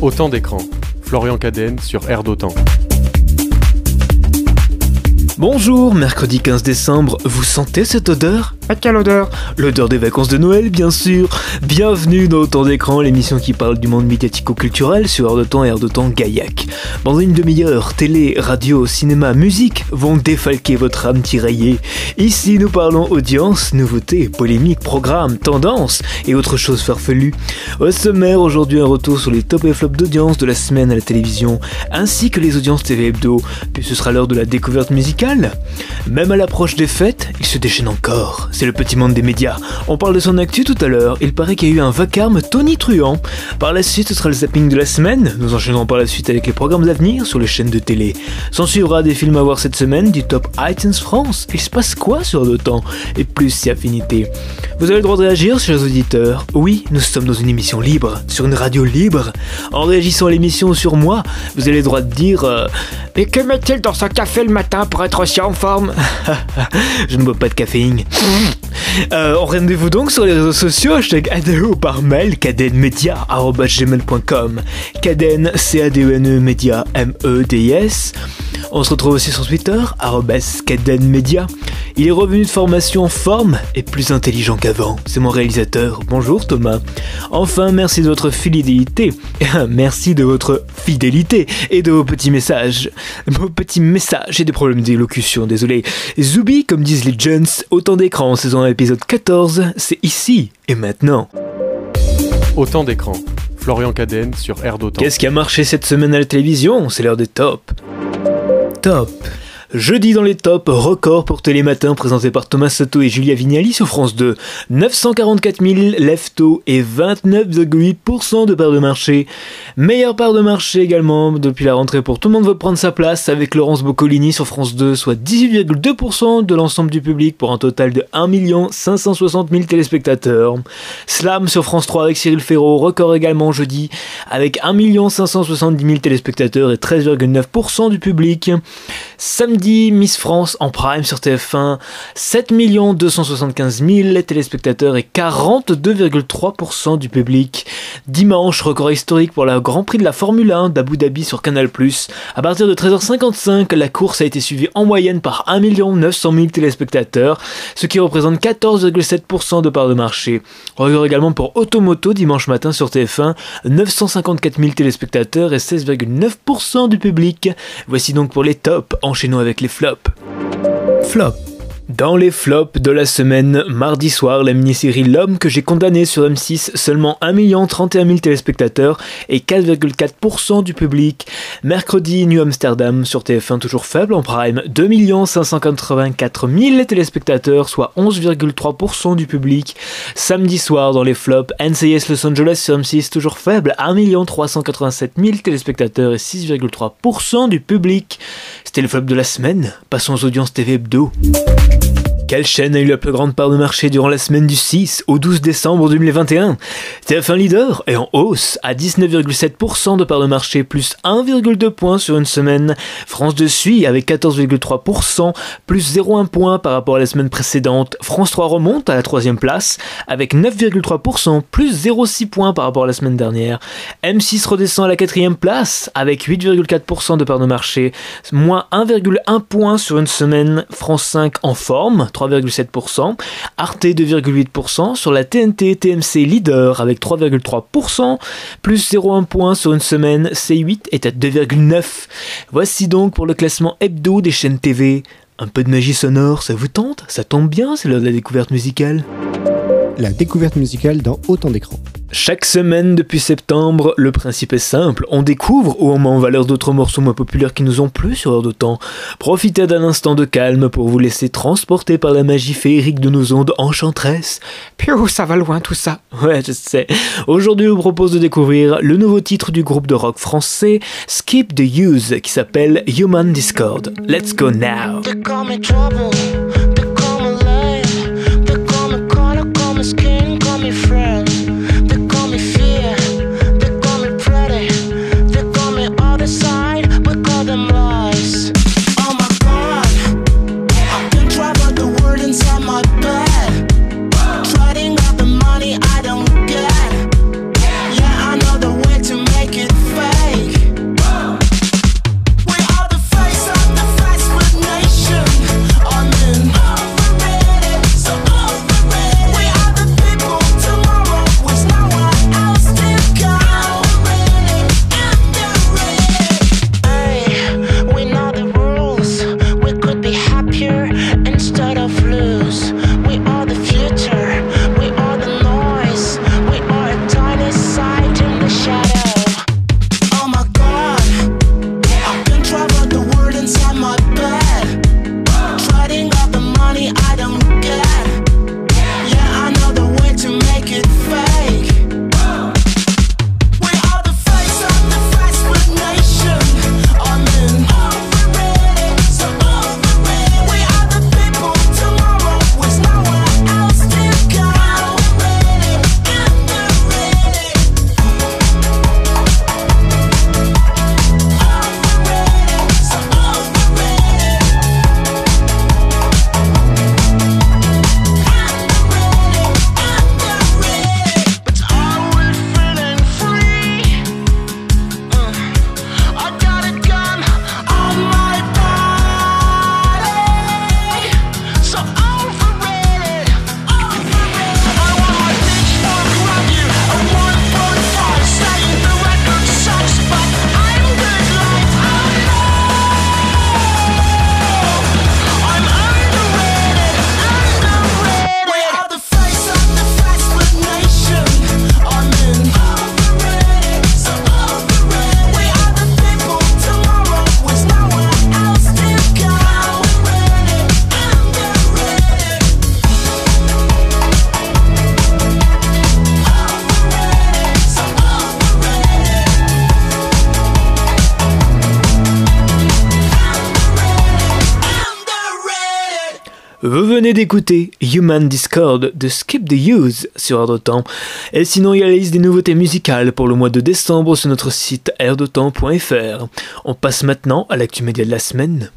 Autant d'écran. Florian Cadenne sur Air d'Autant. Bonjour, mercredi 15 décembre, vous sentez cette odeur? À quelle odeur L'odeur des vacances de Noël, bien sûr Bienvenue dans Autant d'écran, l'émission qui parle du monde médiatico-culturel sur Air de Temps et Air de Temps Gaillac. Dans une demi-heure, télé, radio, cinéma, musique vont défalquer votre âme tiraillée. Ici, nous parlons audience, nouveautés, polémiques, programmes, tendances et autres choses farfelues. Au sommaire, aujourd'hui, un retour sur les top et flops d'audience de la semaine à la télévision, ainsi que les audiences TV Hebdo. Puis ce sera l'heure de la découverte musicale même à l'approche des fêtes, il se déchaîne encore. C'est le petit monde des médias. On parle de son actu tout à l'heure. Il paraît qu'il y a eu un vacarme tonitruant. Par la suite, ce sera le zapping de la semaine. Nous enchaînerons par la suite avec les programmes à venir sur les chaînes de télé. S'en suivra des films à voir cette semaine, du top iTunes France. Il se passe quoi sur le temps Et plus si affinité? Vous avez le droit de réagir, chers auditeurs. Oui, nous sommes dans une émission libre, sur une radio libre. En réagissant à l'émission sur moi, vous avez le droit de dire euh, Mais que met-il dans son café le matin pour être aussi en forme? Je ne bois pas de caféine. Euh, Rendez-vous donc sur les réseaux sociaux, hashtag ADO par mail, cadenmedia.com. Caden, C-A-D-E-N-E, M-E-D-I-S. On se retrouve aussi sur Twitter, cadenmedia. Il est revenu de formation en forme et plus intelligent qu'avant. C'est mon réalisateur. Bonjour Thomas. Enfin, merci de votre fidélité. merci de votre fidélité et de vos petits messages. Vos petits messages et des problèmes d'élocution, désolé. Zoubi, comme disent les Jones, autant d'écran, saison 1, épisode 14, c'est ici et maintenant. Autant d'écran. Florian Cadenne sur Air d'Autant. Qu'est-ce qui a marché cette semaine à la télévision? C'est l'heure des tops. Top Jeudi dans les tops, record pour Télématin présenté par Thomas Soto et Julia Vignali sur France 2. 944 000 lefto et 29,8% de part de marché. Meilleure part de marché également depuis la rentrée pour Tout le monde veut prendre sa place avec Laurence Boccolini sur France 2, soit 18,2% de l'ensemble du public pour un total de 1 560 000 téléspectateurs. Slam sur France 3 avec Cyril Ferraud, record également jeudi avec 1 570 000 téléspectateurs et 13,9% du public. Samedi Miss France en prime sur TF1, 7 275 000 téléspectateurs et 42,3% du public. Dimanche, record historique pour le Grand Prix de la Formule 1 d'Abu Dhabi sur Canal+. À partir de 13h55, la course a été suivie en moyenne par 1 900 000 téléspectateurs, ce qui représente 14,7% de part de marché. Record également pour Automoto dimanche matin sur TF1, 954 000 téléspectateurs et 16,9% du public. Voici donc pour les tops, enchaînons avec les flops. Flop. Dans les flops de la semaine, mardi soir, la mini-série L'homme que j'ai condamné sur M6, seulement 1 31 000 téléspectateurs et 4,4% du public. Mercredi, New Amsterdam sur TF1 toujours faible en prime, 2 584 000 téléspectateurs, soit 11,3% du public. Samedi soir, dans les flops, NCIS Los Angeles sur M6 toujours faible, 1 387 000 téléspectateurs et 6,3% du public. C'était le flop de la semaine. Passons aux audiences TV hebdo. Quelle chaîne a eu la plus grande part de marché durant la semaine du 6 au 12 décembre 2021 TF1 leader est en hausse à 19,7% de part de marché, plus 1,2 points sur une semaine. France 2 suit avec 14,3%, plus 0,1 point par rapport à la semaine précédente. France 3 remonte à la troisième place avec 9,3%, plus 0,6 points par rapport à la semaine dernière. M6 redescend à la quatrième place avec 8,4% de part de marché, moins 1,1 point sur une semaine. France 5 en forme, 3,7%, Arte 2,8%, sur la TNT TMC leader avec 3,3%, plus 0,1 point sur une semaine, C8 est à 2,9. Voici donc pour le classement hebdo des chaînes TV. Un peu de magie sonore, ça vous tente? Ça tombe bien, c'est l'heure de la découverte musicale. La découverte musicale dans autant d'écrans. Chaque semaine depuis septembre, le principe est simple, on découvre ou on met en valeur d'autres morceaux moins populaires qui nous ont plu sur Heure de Temps. Profitez d'un instant de calme pour vous laisser transporter par la magie féerique de nos ondes enchanteresses. Piou, ça va loin tout ça. Ouais, je sais. Aujourd'hui, je vous propose de découvrir le nouveau titre du groupe de rock français Skip the Use qui s'appelle Human Discord. Let's go now. D'écouter Human Discord de Skip the Use sur Air de Temps. Et sinon, il y a la liste des nouveautés musicales pour le mois de décembre sur notre site airdetemps.fr. On passe maintenant à l'actu média de la semaine.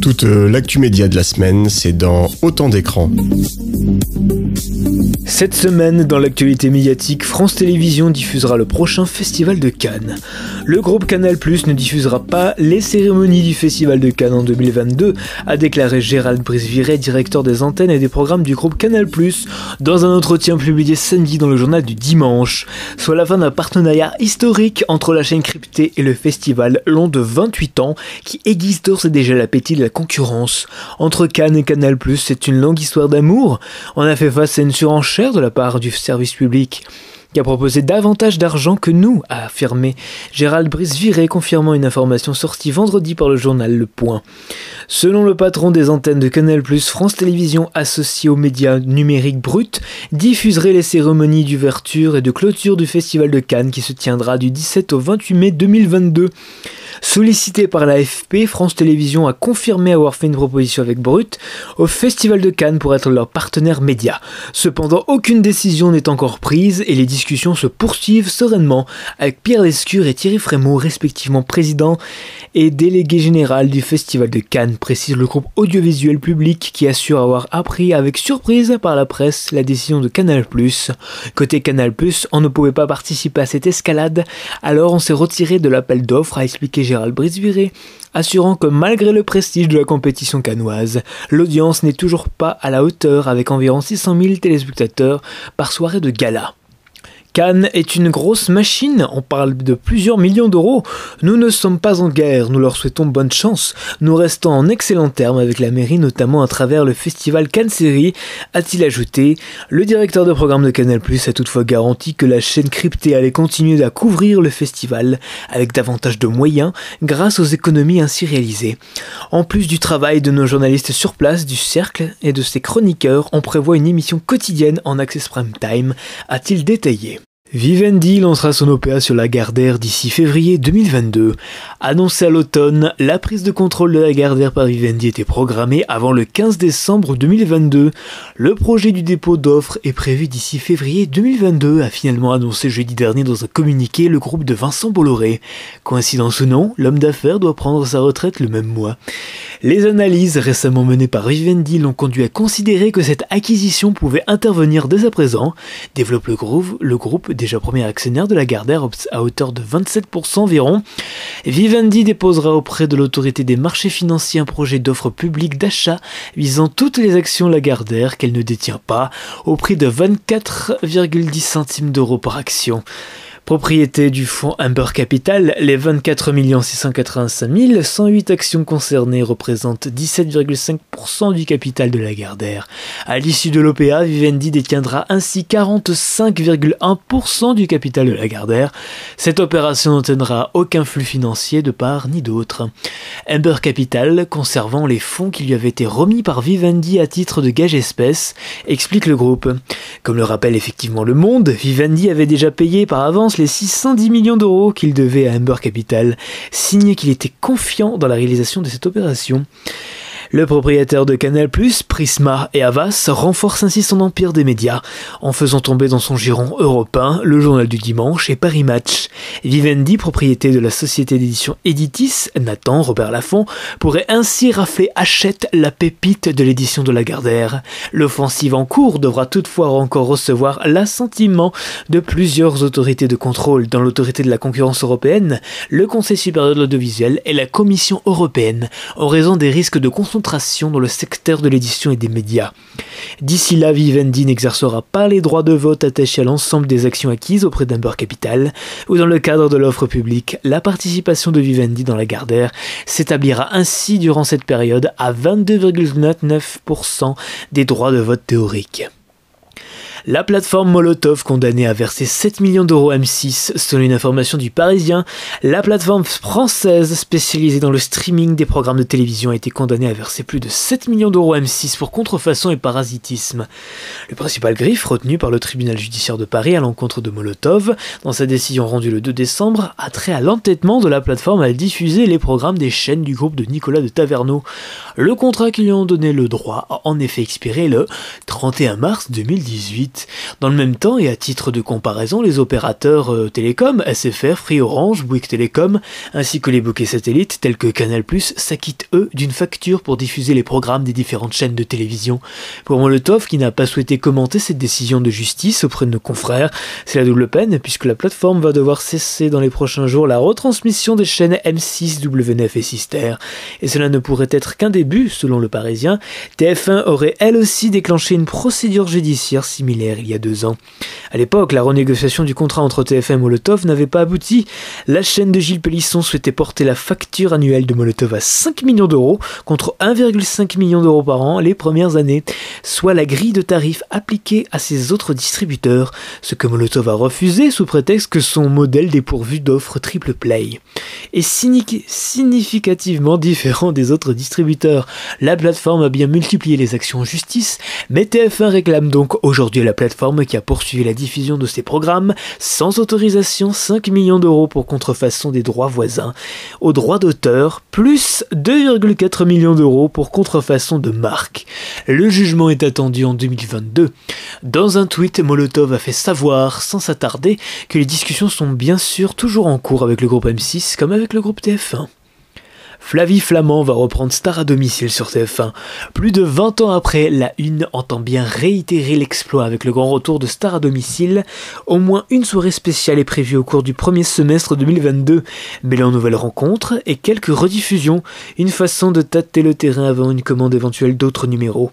Toute euh, l'actu média de la semaine, c'est dans Autant d'écrans. Cette semaine, dans l'actualité médiatique, France Télévisions diffusera le prochain Festival de Cannes. Le groupe Canal Plus ne diffusera pas les cérémonies du Festival de Cannes en 2022, a déclaré Gérald Brisviret, directeur des antennes et des programmes du groupe Canal dans un entretien publié samedi dans le journal du dimanche. Soit la fin d'un partenariat historique entre la chaîne cryptée et le festival long de 28 ans, qui aiguise d'ores et déjà l'appétit de la concurrence. Entre Cannes et Canal c'est une longue histoire d'amour. On a fait face à une surenchère de la part du service public qui a proposé davantage d'argent que nous, a affirmé Gérald Brice-Viré, confirmant une information sortie vendredi par le journal Le Point. Selon le patron des antennes de Canal+, France Télévisions associée aux médias numériques bruts diffuserait les cérémonies d'ouverture et de clôture du Festival de Cannes qui se tiendra du 17 au 28 mai 2022. Sollicité par l'AFP, France Télévisions a confirmé avoir fait une proposition avec Brut au Festival de Cannes pour être leur partenaire média. Cependant, aucune décision n'est encore prise et les se poursuivent sereinement avec Pierre Lescure et Thierry Frémaux, respectivement président et délégué général du Festival de Cannes, précise le groupe audiovisuel public qui assure avoir appris avec surprise par la presse la décision de Canal+. Côté Canal+, on ne pouvait pas participer à cette escalade, alors on s'est retiré de l'appel d'offres, a expliqué Gérald Brisviré, assurant que malgré le prestige de la compétition canoise, l'audience n'est toujours pas à la hauteur avec environ 600 000 téléspectateurs par soirée de gala. Cannes est une grosse machine, on parle de plusieurs millions d'euros. Nous ne sommes pas en guerre, nous leur souhaitons bonne chance. Nous restons en excellent terme avec la mairie, notamment à travers le festival Cannes a-t-il ajouté. Le directeur de programme de Canal a toutefois garanti que la chaîne cryptée allait continuer à couvrir le festival avec davantage de moyens grâce aux économies ainsi réalisées. En plus du travail de nos journalistes sur place, du cercle et de ses chroniqueurs, on prévoit une émission quotidienne en Access Prime Time, a-t-il détaillé. Vivendi lancera son OPA sur la Gardère d'ici février 2022. Annoncé à l'automne, la prise de contrôle de la Gardère par Vivendi était programmée avant le 15 décembre 2022. Le projet du dépôt d'offres est prévu d'ici février 2022, a finalement annoncé jeudi dernier dans un communiqué le groupe de Vincent Bolloré. Coïncidence ou non, l'homme d'affaires doit prendre sa retraite le même mois. Les analyses récemment menées par Vivendi l'ont conduit à considérer que cette acquisition pouvait intervenir dès à présent, développe le groupe, le groupe déjà premier actionnaire de la Gardère à hauteur de 27% environ. Vivendi déposera auprès de l'autorité des marchés financiers un projet d'offre publique d'achat visant toutes les actions Lagardère qu'elle ne détient pas au prix de 24,10 centimes d'euros par action. Propriété du fonds Amber Capital, les 24 685 108 actions concernées représentent 17,5% du capital de la Gardère. À l'issue de l'OPA, Vivendi détiendra ainsi 45,1% du capital de la Gardère. Cette opération n'entraînera aucun flux financier de part ni d'autre. Amber Capital, conservant les fonds qui lui avaient été remis par Vivendi à titre de gage espèce, explique le groupe. Comme le rappelle effectivement le monde, Vivendi avait déjà payé par avance les 610 millions d'euros qu'il devait à Amber Capital, signé qu'il était confiant dans la réalisation de cette opération. Le propriétaire de Canal+, Prisma et Havas renforce ainsi son empire des médias en faisant tomber dans son giron européen le journal du dimanche et Paris Match. Vivendi, propriété de la société d'édition Editis, Nathan Robert Laffont, pourrait ainsi rafler Hachette la pépite de l'édition de Lagardère. L'offensive en cours devra toutefois encore recevoir l'assentiment de plusieurs autorités de contrôle dans l'autorité de la concurrence européenne, le Conseil supérieur de l'audiovisuel et la Commission européenne, en raison des risques de dans le secteur de l'édition et des médias. D'ici là, Vivendi n'exercera pas les droits de vote attachés à l'ensemble des actions acquises auprès d'Amber Capital, ou dans le cadre de l'offre publique, la participation de Vivendi dans la Gardère s'établira ainsi durant cette période à 22,99% des droits de vote théoriques. La plateforme Molotov condamnée à verser 7 millions d'euros à M6 selon une information du Parisien. La plateforme française spécialisée dans le streaming des programmes de télévision a été condamnée à verser plus de 7 millions d'euros à M6 pour contrefaçon et parasitisme. Le principal griffe retenu par le tribunal judiciaire de Paris à l'encontre de Molotov dans sa décision rendue le 2 décembre a trait à l'entêtement de la plateforme à diffuser les programmes des chaînes du groupe de Nicolas de Taverneau. Le contrat qui lui ont donné le droit a en effet expiré le 31 mars 2018. Dans le même temps, et à titre de comparaison, les opérateurs euh, télécoms, SFR, Free Orange, Bouygues Télécom, ainsi que les bouquets satellites tels que Canal+, s'acquittent eux d'une facture pour diffuser les programmes des différentes chaînes de télévision. Pour Molotov, qui n'a pas souhaité commenter cette décision de justice auprès de nos confrères, c'est la double peine puisque la plateforme va devoir cesser dans les prochains jours la retransmission des chaînes M6, W9 et Sister. Et cela ne pourrait être qu'un début, selon le Parisien. TF1 aurait elle aussi déclenché une procédure judiciaire similaire il y a deux ans. À l'époque, la renégociation du contrat entre TF1 et Molotov n'avait pas abouti. La chaîne de Gilles Pélisson souhaitait porter la facture annuelle de Molotov à 5 millions d'euros contre 1,5 million d'euros par an les premières années, soit la grille de tarifs appliquée à ses autres distributeurs, ce que Molotov a refusé sous prétexte que son modèle dépourvu d'offres triple play est significativement différent des autres distributeurs. La plateforme a bien multiplié les actions en justice, mais TF1 réclame donc aujourd'hui à la plateforme qui a poursuivi la diffusion de ses programmes sans autorisation 5 millions d'euros pour contrefaçon des droits voisins, aux droits d'auteur, plus 2,4 millions d'euros pour contrefaçon de marque. Le jugement est attendu en 2022. Dans un tweet, Molotov a fait savoir, sans s'attarder, que les discussions sont bien sûr toujours en cours avec le groupe M6 comme avec le groupe TF1. Flavie Flamand va reprendre Star à domicile sur TF1. Plus de 20 ans après, la Une entend bien réitérer l'exploit avec le grand retour de Star à domicile. Au moins une soirée spéciale est prévue au cours du premier semestre 2022, mêlant nouvelles rencontres et quelques rediffusions, une façon de tâter le terrain avant une commande éventuelle d'autres numéros.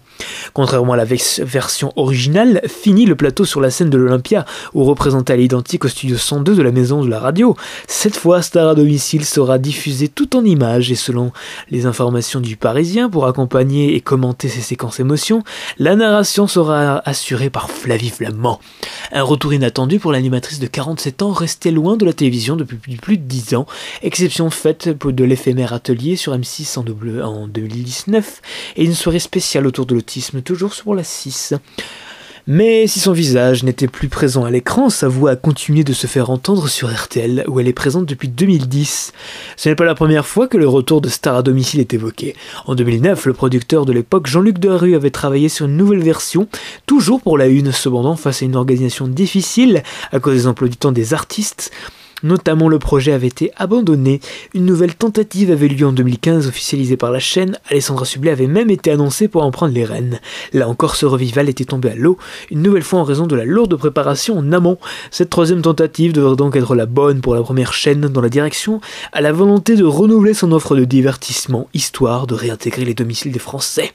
Contrairement à la version originale, fini le plateau sur la scène de l'Olympia, où représenté à l'identique au studio 102 de la maison de la radio. Cette fois, Star à domicile sera diffusé tout en images selon les informations du Parisien, pour accompagner et commenter ces séquences émotions, la narration sera assurée par Flavie Flamand. Un retour inattendu pour l'animatrice de 47 ans restée loin de la télévision depuis plus de 10 ans, exception faite de l'éphémère atelier sur M6 en, en 2019 et une soirée spéciale autour de l'autisme toujours sur la 6. Mais si son visage n'était plus présent à l'écran, sa voix a continué de se faire entendre sur RTL, où elle est présente depuis 2010. Ce n'est pas la première fois que le retour de Star à domicile est évoqué. En 2009, le producteur de l'époque, Jean-Luc Delarue, avait travaillé sur une nouvelle version, toujours pour la une, cependant face à une organisation difficile à cause des emplois du temps des artistes. Notamment, le projet avait été abandonné. Une nouvelle tentative avait lieu en 2015, officialisée par la chaîne. Alessandra Sublet avait même été annoncée pour en prendre les rênes. Là encore, ce revival était tombé à l'eau, une nouvelle fois en raison de la lourde préparation en amont. Cette troisième tentative devrait donc être la bonne pour la première chaîne dans la direction à la volonté de renouveler son offre de divertissement, histoire de réintégrer les domiciles des Français.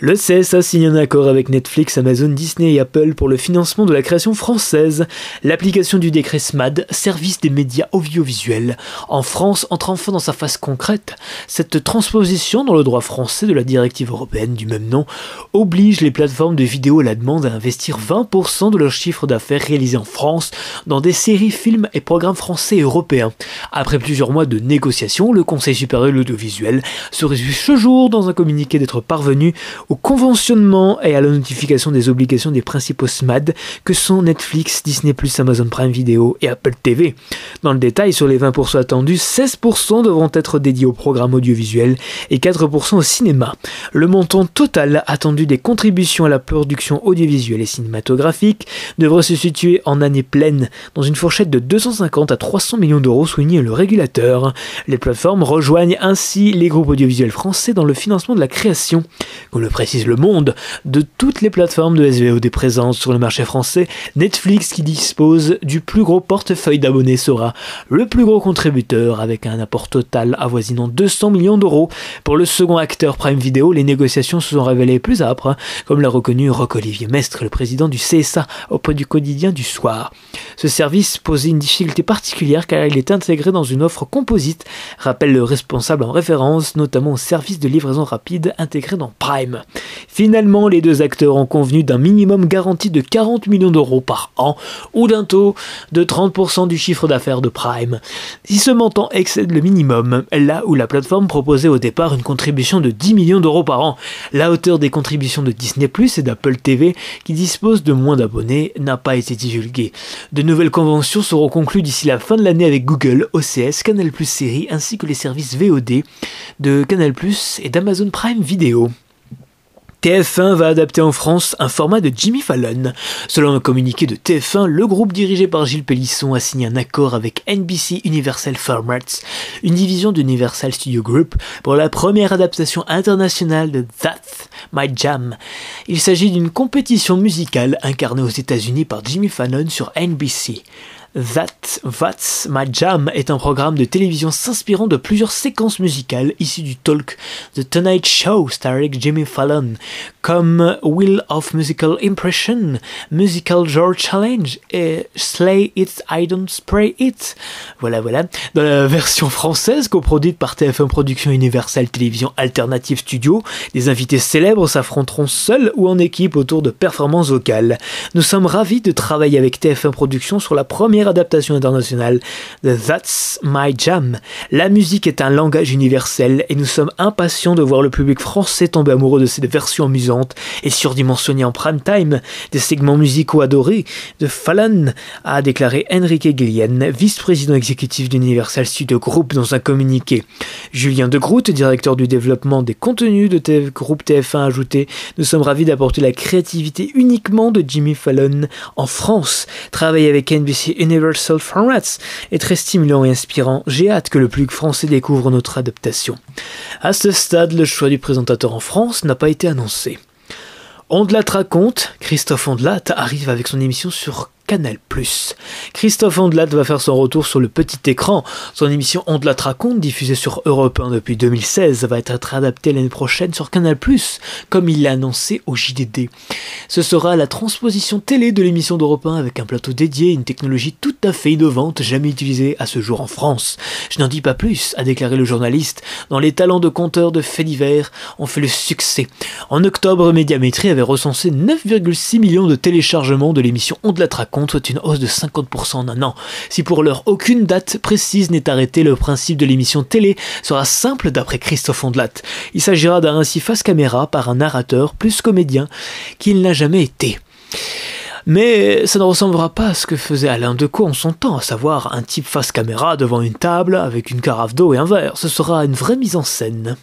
Le CSA signe un accord avec Netflix, Amazon, Disney et Apple pour le financement de la création française. L'application du décret SMAD, service des médias audiovisuels, en France entre enfin dans sa phase concrète. Cette transposition dans le droit français de la directive européenne du même nom oblige les plateformes de vidéo à la demande à investir 20% de leur chiffre d'affaires réalisé en France dans des séries, films et programmes français et européens. Après plusieurs mois de négociations, le Conseil supérieur de l'audiovisuel se réjouit ce jour dans un communiqué d'être parvenu au conventionnement et à la notification des obligations des principaux SMAD que sont Netflix, Disney+, Amazon Prime Video et Apple TV. Dans le détail, sur les 20% attendus, 16% devront être dédiés au programme audiovisuel et 4% au cinéma. Le montant total attendu des contributions à la production audiovisuelle et cinématographique devrait se situer en année pleine dans une fourchette de 250 à 300 millions d'euros, souligne le régulateur. Les plateformes rejoignent ainsi les groupes audiovisuels français dans le financement de la création. Comme le précise Le Monde, de toutes les plateformes de SVOD présentes sur le marché français, Netflix, qui dispose du plus gros portefeuille d'abonnés, sera le plus gros contributeur avec un apport total avoisinant 200 millions d'euros. Pour le second acteur Prime Video, les négociations se sont révélées plus âpres, comme l'a reconnu Roc-Olivier Mestre, le président du CSA, auprès du quotidien du soir. Ce service posait une difficulté particulière car il est intégré dans une offre composite, rappelle le responsable en référence, notamment au service de livraison rapide intégré dans Prime. Finalement, les deux acteurs ont convenu d'un minimum garanti de 40 millions d'euros par an ou d'un taux de 30% du chiffre d'affaires de Prime. Si ce montant excède le minimum, là où la plateforme proposait au départ une contribution de 10 millions d'euros par an, la hauteur des contributions de Disney Plus et d'Apple TV, qui disposent de moins d'abonnés, n'a pas été divulguée. De nouvelles conventions seront conclues d'ici la fin de l'année avec Google, OCS, Canal Plus Série ainsi que les services VOD de Canal Plus et d'Amazon Prime Video. TF1 va adapter en France un format de Jimmy Fallon. Selon un communiqué de TF1, le groupe dirigé par Gilles Pélisson a signé un accord avec NBC Universal Formats, une division d'Universal Studio Group, pour la première adaptation internationale de That's My Jam. Il s'agit d'une compétition musicale incarnée aux États-Unis par Jimmy Fallon sur NBC. That That's My Jam est un programme de télévision s'inspirant de plusieurs séquences musicales issues du talk The Tonight Show starring Jimmy Fallon, comme Wheel of Musical Impression, Musical George Challenge et Slay It, I Don't Spray It. Voilà, voilà. Dans la version française, coproduite par TF1 Productions Universal Télévision Alternative Studio, des invités célèbres s'affronteront seuls ou en équipe autour de performances vocales. Nous sommes ravis de travailler avec TF1 Productions sur la première adaptation internationale de That's My Jam. La musique est un langage universel et nous sommes impatients de voir le public français tomber amoureux de cette version amusante et surdimensionnée en prime time des segments musicaux adorés de Fallon, a déclaré Enrique Guillen, vice-président exécutif d'Universal Studio Group dans un communiqué. Julien de Groot, directeur du développement des contenus de TF Groupe TF1 ajouté, nous sommes ravis d'apporter la créativité uniquement de Jimmy Fallon en France. Travailler avec NBC Universal Formats est très stimulant et inspirant. J'ai hâte que le public français découvre notre adaptation. À ce stade, le choix du présentateur en France n'a pas été annoncé. Ondelat raconte, Christophe Ondelat arrive avec son émission sur Canal+. Christophe Ondelat va faire son retour sur le petit écran. Son émission Ondelat raconte, diffusée sur Europe 1 depuis 2016, va être adaptée l'année prochaine sur Canal+, comme il l'a annoncé au JDD. Ce sera la transposition télé de l'émission d'Europe 1 avec un plateau dédié, une technologie tout à fait innovante, jamais utilisée à ce jour en France. Je n'en dis pas plus, a déclaré le journaliste, dans les talents de conteurs de faits divers ont fait le succès. En octobre, Médiamétrie avait recensé 9,6 millions de téléchargements de l'émission Ondelat raconte soit une hausse de 50% en un an. Si pour l'heure aucune date précise n'est arrêtée, le principe de l'émission télé sera simple d'après Christophe Ondelat. Il s'agira d'un récit face caméra par un narrateur plus comédien qu'il n'a jamais été. Mais ça ne ressemblera pas à ce que faisait Alain Decaux en son temps, à savoir un type face caméra devant une table avec une carafe d'eau et un verre. Ce sera une vraie mise en scène.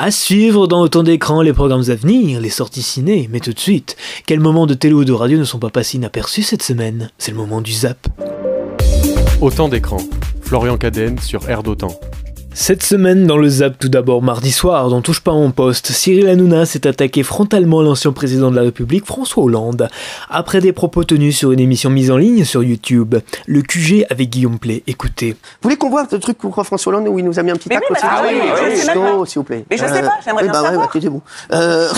À suivre dans autant d'écrans les programmes à venir, les sorties ciné, mais tout de suite, quels moments de télé ou de radio ne sont pas passés inaperçus cette semaine? C'est le moment du zap. Autant d'écrans. Florian Cadenne sur Air d'Autant. Cette semaine, dans le Zap, tout d'abord mardi soir, dont touche pas mon poste, Cyril Hanouna s'est attaqué frontalement à l'ancien président de la République, François Hollande, après des propos tenus sur une émission mise en ligne sur YouTube, le QG avec Guillaume Play. Écoutez. Vous voulez qu'on voit le truc pour François Hollande où il nous a mis un petit tacle oui, ah oui, s'il vous plaît. Mais je sais pas, j'aimerais oui, bien bah, ouais, savoir. bah. Euh,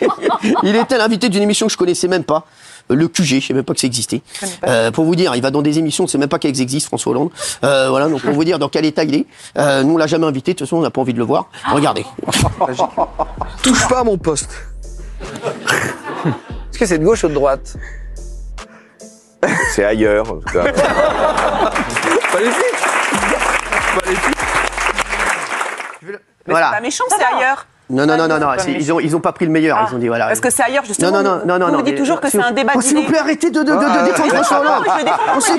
il était l'invité d'une émission que je connaissais même pas. Le QG, je sais même pas que ça existait. pas. Euh, pour vous dire, il va dans des émissions, on sait même pas qu'elles existent, François Hollande. Euh, voilà, donc pour vous dire dans quel état il est. Euh, nous, on l'a jamais invité, de toute façon, on n'a pas envie de le voir. Regardez. Touche pas à mon poste. Est-ce que c'est de gauche ou de droite? C'est ailleurs. en tout cas. Magnifique Magnifique Mais Voilà. c'est pas méchant, c'est ailleurs. Non, non, non, non, non, ils ont, ils ont pas pris le meilleur, Ah, ils ont dit voilà. Parce que c'est ailleurs, justement. Non, non, non, non, non. Vous non, vous dites mais- toujours que c'est un débat Oh, S'il vous plaît, arrêtez de, de, de, de Ah, défendre. François Hollande. On sait.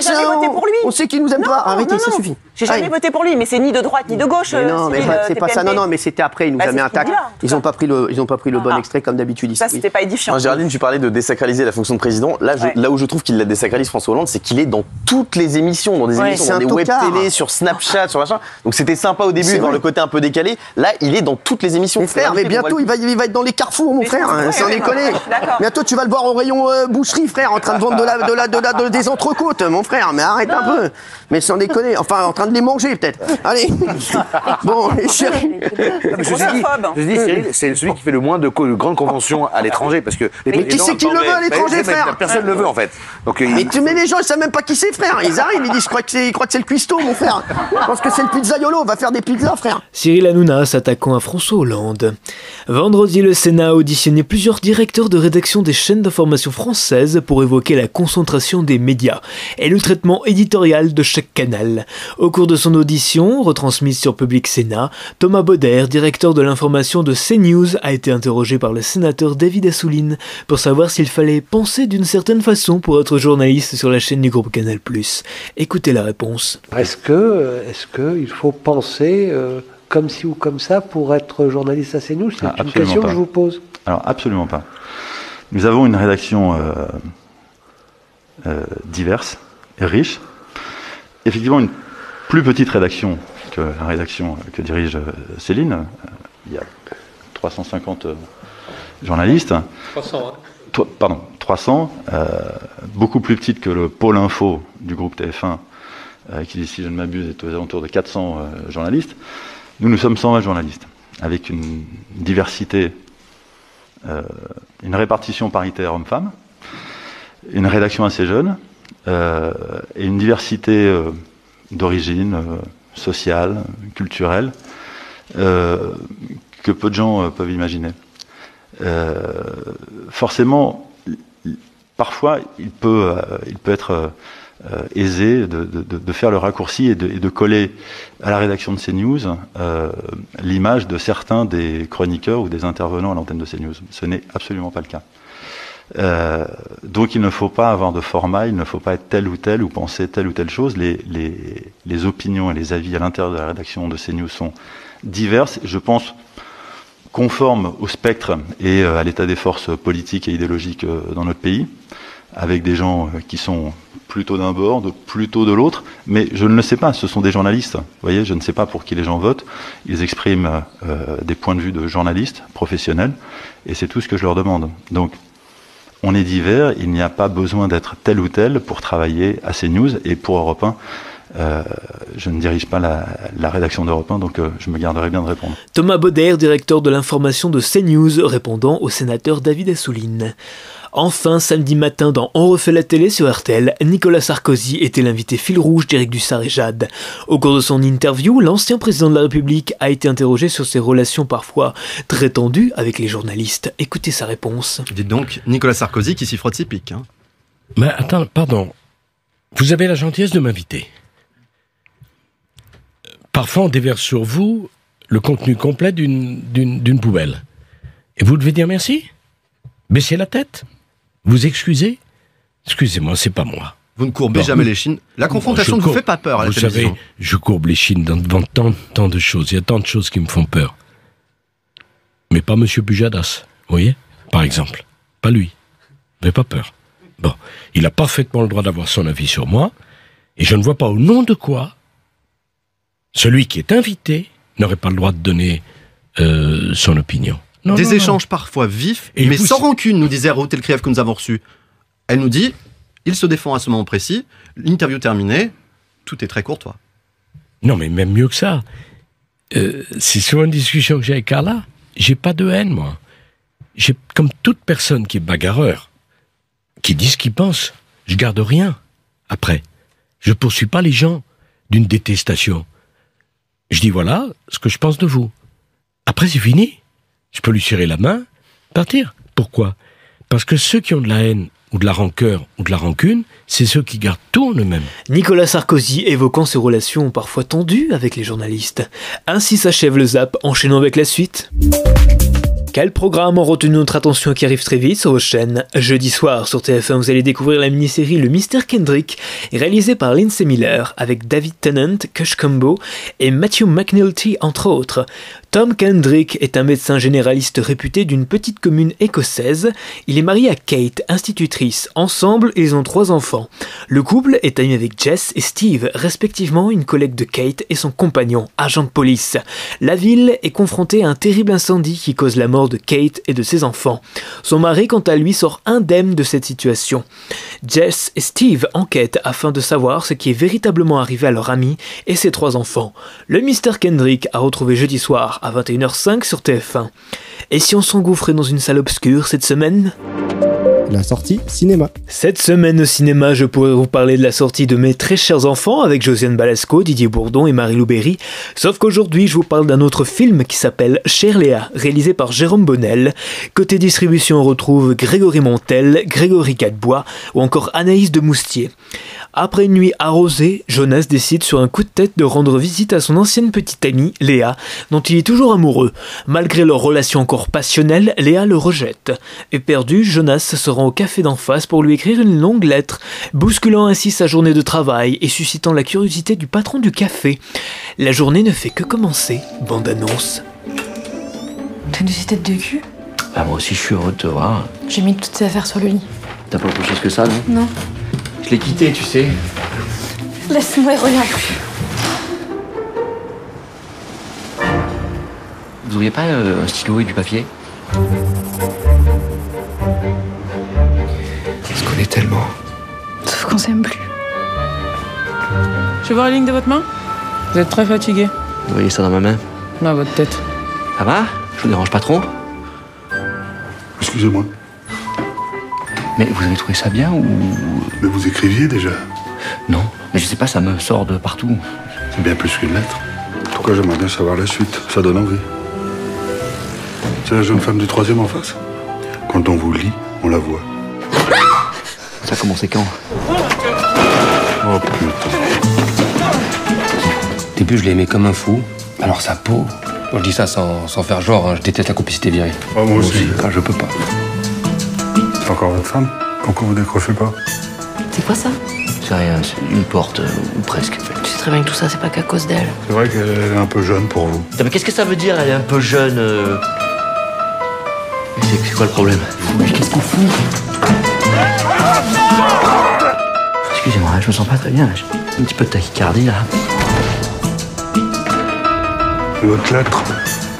On sait qu'il nous aime pas. Arrêtez, non, ça suffit. J'ai jamais Allez. voté pour lui, mais c'est ni de droite ni de gauche. Mais euh, non, mais c'est pas ça. Non, non, mais c'était après. Il nous a mis un tac. dit Ils cas. ont pas pris le, ils ont pas pris le bon Ah. extrait comme d'habitude. Ça, c'était pas édifiant. Géraldine, tu parlais de désacraliser la fonction de président. Là, où je trouve qu'il la désacralise François Hollande, c'est qu'il est dans toutes les émissions, dans des émissions, dans des web télé, sur Snapchat, sur machin. Donc c'était sympa au début C'est de voir vrai. le côté un peu décalé. Là, il est dans toutes les émissions. Frère, mais bientôt il va, il va être dans les carrefours, mon frère. Sans déconner. Bientôt tu vas le voir au rayon euh, boucherie, frère, en train de vendre de la, de la, de la, de- des entrecôtes, mon frère. Mais arrête un peu. Mais sans déconner. Enfin, en train de les manger, peut-être. Allez. Bon, les chéris. Je dit, Cyril, c'est celui qui fait le moins de, grandes conventions à l'étranger parce que. les- Mais qui c'est qui le veut à l'étranger, frère Personne ne le veut en fait. Donc, euh, Mais tu mets les gens, ils savent même pas qui c'est, frère. Ils arrivent, ils disent, je crois que c'est, ils croient que c'est le cuistot, mon frère. Je pense que c'est le pizzaiolo. On va faire des pizzas, frère. Cyril Hanouna s'attaquant à François Hollande. Vendredi, le Sénat a auditionné plusieurs directeurs de rédaction des chaînes d'information françaises pour évoquer la concentration des médias et le traitement éditorial de chaque canal. Au cours de son audition, retransmise sur Public Sénat, Thomas Bauder, directeur de l'information de CNews, a été interrogé par le sénateur David Assouline pour savoir s'il fallait penser d'une certaine façon pour être journaliste sur la chaîne du groupe Canal+. Écoutez la réponse. Est-ce que, il faut penser euh, comme ci ou comme ça pour être journaliste à CNews C'est Ah, une question pas. que je vous pose. Alors absolument pas. Nous avons une rédaction euh, euh, diverse et riche. Effectivement, une plus petite rédaction que la rédaction que dirige euh, Céline. Il y a 350 euh, journalistes. 300, Toi- pardon, 300, euh, beaucoup plus petite que le pôle info du groupe TF1, euh, qui, si je ne m'abuse, est aux alentours de 400 euh, journalistes. Nous, nous sommes 120 journalistes, avec une diversité, euh, une répartition paritaire homme-femme, une rédaction assez jeune, euh, et une diversité euh, d'origine sociale, culturelle, que peu de gens peuvent imaginer. Forcément, parfois, il peut, il peut être euh, aisé de, de- de- faire le raccourci et de, de coller à la rédaction de CNews euh, l'image de certains des chroniqueurs ou des intervenants à l'antenne de CNews. Ce n'est absolument pas le cas. Euh, donc il ne faut pas avoir de format, il ne faut pas être tel ou tel ou penser telle ou telle chose. Les, les, les opinions et les avis à l'intérieur de la rédaction de CNews sont diverses. Je pense conformes au spectre et euh, à l'état des forces politiques et idéologiques euh, dans notre pays, avec des gens euh, qui sont plutôt d'un bord, plutôt de l'autre, mais je ne le sais pas, ce sont des journalistes. Voyez, je ne sais pas pour qui les gens votent. Ils expriment euh, des points de vue de journalistes professionnels, et c'est tout ce que je leur demande. Donc, on est divers, il n'y a pas besoin d'être tel ou tel pour travailler à CNews et pour Europe 1. Euh, je ne dirige pas la, la rédaction d'Europe 1, donc euh, je me garderai bien de répondre. Thomas Bauder, directeur de l'information de CNews, répondant au sénateur David Assouline. Enfin, samedi matin dans On refait la télé sur RTL, Nicolas Sarkozy était l'invité fil rouge d'Éric Dussard et Jade. Au cours de son interview, l'ancien président de la République a été interrogé sur ses relations parfois très tendues avec les journalistes. Écoutez sa réponse. Dites donc, Nicolas Sarkozy qui s'y frotte ses pics. Hein. Mais attends, pardon. Vous avez la gentillesse de m'inviter. Parfois, on déverse sur vous le contenu complet d'une- d'une d'une poubelle. Et vous devez dire merci Baissez la tête Vous excusez Excusez-moi, c'est pas moi. Vous ne courbez jamais les chines. La confrontation ne vous fait pas peur à la Vous savez, je courbe les chines dans- devant tant, tant de choses. Il y a tant de choses qui me font peur. Mais pas Monsieur Pujadas, vous voyez Par exemple. Pas lui. Mais pas peur. Bon, il a parfaitement le droit d'avoir son avis sur moi, et je ne vois pas au nom de quoi celui qui est invité n'aurait pas le droit de donner euh, son opinion. Non, Des non, non. échanges parfois vifs, Et mais vous- sans rancune, nous disait Ruth Elkrieff que nous avons reçu. Elle nous dit, il se défend à ce moment précis, l'interview terminée, tout est très courtois. Non, mais même mieux que ça. Euh, c'est sur une discussion que j'ai avec Carla. J'ai pas de haine, moi. J'ai, comme toute personne qui est bagarreur, qui dit ce qu'il pense, je garde rien. Après, je poursuis pas les gens d'une détestation. Je dis voilà ce que je pense de vous. Après, c'est fini. Je peux lui serrer la main, partir. Pourquoi? Parce que ceux qui ont de la haine ou de la rancœur ou de la rancune, c'est ceux qui gardent tout en eux-mêmes. Nicolas Sarkozy évoquant ses relations parfois tendues avec les journalistes. Ainsi s'achève le zap, enchaînant avec la suite. Quel programme ont retenu notre attention qui arrive très vite sur vos chaînes Jeudi soir sur TF1, vous allez découvrir la mini-série Le Mystère Kendrick, réalisée par Lindsay Miller avec David Tennant, Kush Combo et Matthew McNulty entre autres. Tom Kendrick est un médecin généraliste réputé d'une petite commune écossaise. Il est marié à Kate, institutrice. Ensemble, ils ont trois enfants. Le couple est ami avec Jess et Steve, respectivement une collègue de Kate et son compagnon, agent de police. La ville est confrontée à un terrible incendie qui cause la mort de Kate et de ses enfants. Son mari, quant à lui, sort indemne de cette situation. Jess et Steve enquêtent afin de savoir ce qui est véritablement arrivé à leur ami et ses trois enfants. Le mystère Kendrick a retrouvé jeudi soir à 21h05 sur TF1. Et si on s'engouffrait dans une salle obscure cette semaine? La sortie cinéma. Cette semaine au cinéma, je pourrais vous parler de la sortie de mes très chers enfants avec Josiane Balasco, Didier Bourdon et Marie Louberry. Sauf qu'aujourd'hui, je vous parle d'un autre film qui s'appelle Cher Léa, réalisé par Jérôme Bonnel. Côté distribution, on retrouve Grégory Montel, Grégory Cadebois ou encore Anaïs de Moustier. Après une nuit arrosée, Jonas décide sur un coup de tête de rendre visite à son ancienne petite amie, Léa, dont il est toujours amoureux. Malgré leur relation encore passionnelle, Léa le rejette. Éperdu, Jonas se rend au café d'en face pour lui écrire une longue lettre, bousculant ainsi sa journée de travail et suscitant la curiosité du patron du café. La journée ne fait que commencer. Bande annonce. T'as une tête de cul? Bah moi aussi je suis heureux de te voir. J'ai mis toutes tes affaires sur le lit. T'as pas autre chose que ça, non? Non. Je l'ai quitté, tu sais. Laisse-moi et regarde. Vous auriez pas euh, un stylo et du papier? Tellement. Sauf qu'on s'aime plus. Je vais voir la ligne de votre main Vous êtes très fatigué. Vous voyez ça dans ma main Non, votre tête. Ça va Je vous dérange pas trop Excusez-moi. Mais vous avez trouvé ça bien ou... Mais vous écriviez déjà Non, mais je sais pas, ça me sort de partout. C'est bien plus qu'une lettre. En tout cas, j'aimerais bien savoir la suite. Ça donne envie. C'est la jeune femme du troisième en face Quand on vous lit, on la voit. Ça a commencé quand Oh putain. Au début, je l'aimais comme un fou. Alors sa peau. Bon, je dis ça sans, sans faire genre, hein, je déteste la complicité virée. Oh, moi aussi. Ah, je peux pas. C'est encore votre femme? Pourquoi vous décrochez pas? C'est quoi ça? C'est rien, c'est une porte, euh, ou presque. Tu sais très bien que tout ça, c'est pas qu'à cause d'elle. C'est vrai qu'elle est un peu jeune pour vous. Putain, mais qu'est-ce que ça veut dire Elle est un peu jeune. euh? C'est quoi le problème? Mais qu'est-ce qu'on fout? Je me sens pas très bien. J'ai un petit peu de tachycardie là. Et votre lettre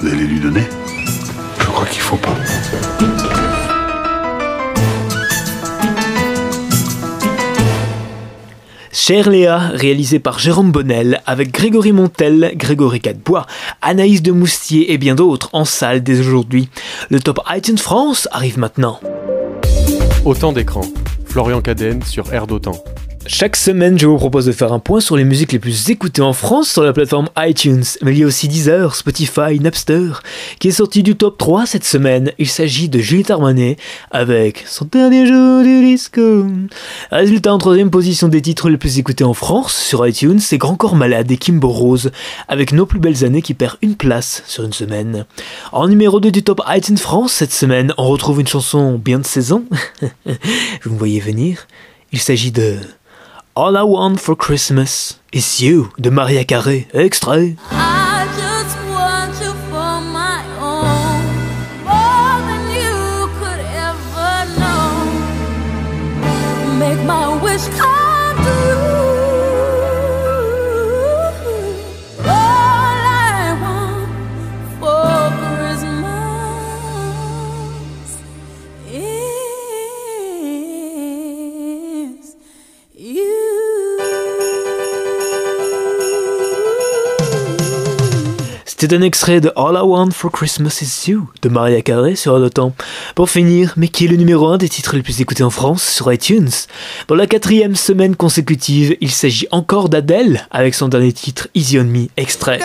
Vous allez lui donner Je crois qu'il faut pas. Cher Léa, réalisé par Jérôme Bonnel, avec Grégory Montel, Grégory Cadebois, Anaïs de Moustier et bien d'autres en salle dès aujourd'hui. Le top iTunes France arrive maintenant. Autant d'écran. Florian Cadenne sur Air d'Otan. Chaque semaine, je vous propose de faire un point sur les musiques les plus écoutées en France sur la plateforme iTunes. Mais il y a aussi Deezer, Spotify, Napster, qui est sorti du top 3 cette semaine. Il s'agit de Juliette Armanet avec son dernier jour du disco. Résultat en troisième position des titres les plus écoutés en France sur iTunes, c'est Grand Corps Malade et Kimbo Rose avec Nos plus belles années qui perd une place sur une semaine. En numéro 2 du top iTunes France cette semaine, on retrouve une chanson bien de saison. Vous me voyez venir Il s'agit de All I Want for Christmas is You de Maria Carey, extrait. Make my wish come C'était un extrait de All I Want for Christmas is You de Maria Carey sur le temps. Pour finir, mais qui est le numéro 1 des titres les plus écoutés en France sur iTunes Pour la quatrième semaine consécutive, il s'agit encore d'Adèle avec son dernier titre Easy on Me, extrait.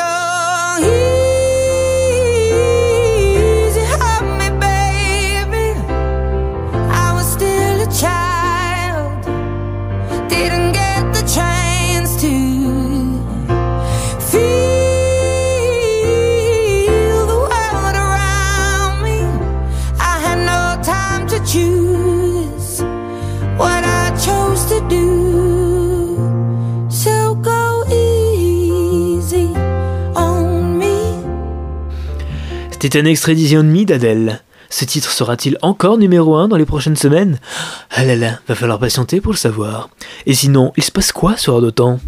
C'était un extrait d'Easy on d'Adèle. Ce titre sera-t-il encore numéro 1 dans les prochaines semaines? Ah là là, va falloir patienter pour le savoir. Et sinon, il se passe quoi sur Temps?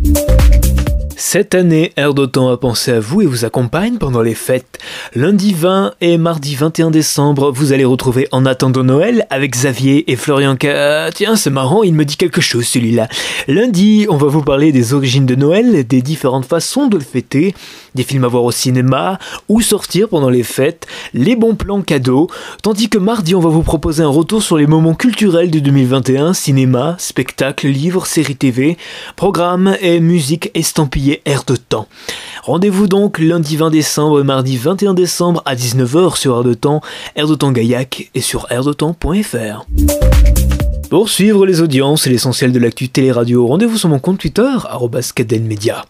Cette année, Air d'Otan a pensé à vous et vous accompagne pendant les fêtes. Lundi 20 et mardi 21 décembre, vous allez retrouver En attendant Noël avec Xavier et Florian K. Ah, tiens, c'est marrant, il me dit quelque chose celui-là. Lundi, on va vous parler des origines de Noël, des différentes façons de le fêter, des films à voir au cinéma ou sortir pendant les fêtes, les bons plans cadeaux. Tandis que mardi, on va vous proposer un retour sur les moments culturels de 2021, cinéma, spectacles, livres, séries TV, programmes et musique estampillée Air de Temps. Rendez-vous donc lundi 20 décembre et mardi 21 décembre à 19h sur Air de Temps, Air de Temps Gaillac et sur airdetemps.fr. Pour suivre les audiences et l'essentiel de l'actu télé-radio, rendez-vous sur mon compte Twitter, @cadenmedia.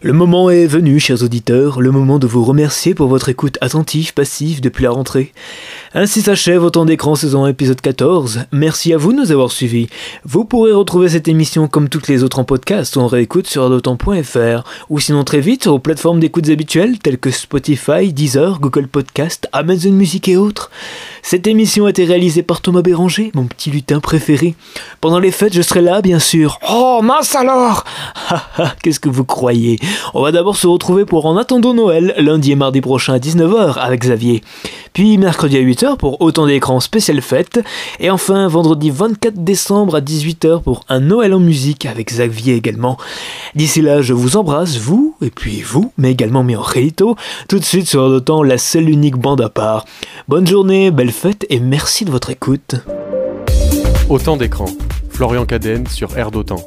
Le moment est venu, chers auditeurs, le moment de vous remercier pour votre écoute attentive, passive depuis la rentrée. Ainsi s'achève Autant d'écran saison 1, épisode 14. Merci à vous de nous avoir suivis. Vous pourrez retrouver cette émission comme toutes les autres en podcast ou en réécoute sur adotant.fr ou sinon très vite vos plateformes d'écoute habituelles telles que Spotify, Deezer, Google Podcast, Amazon Music et autres. Cette émission a été réalisée par Thomas Béranger, mon petit lutin préféré. Pendant les fêtes, je serai là, bien sûr. Oh, mince alors Qu'est-ce que vous croyez? On va d'abord se retrouver pour En attendant Noël, lundi et mardi prochain à 19h avec Xavier. Puis mercredi à 8h pour Autant d'écran spécial fête. Et enfin, vendredi 24 décembre à 18h pour un Noël en musique avec Xavier également. D'ici là, je vous embrasse, vous, et puis vous, mais également Angelito, tout de suite sur Autant, la seule unique bande à part. Bonne journée, belle fête et merci de votre écoute. Autant d'écran. Florian Cadenne sur Air d'Otan.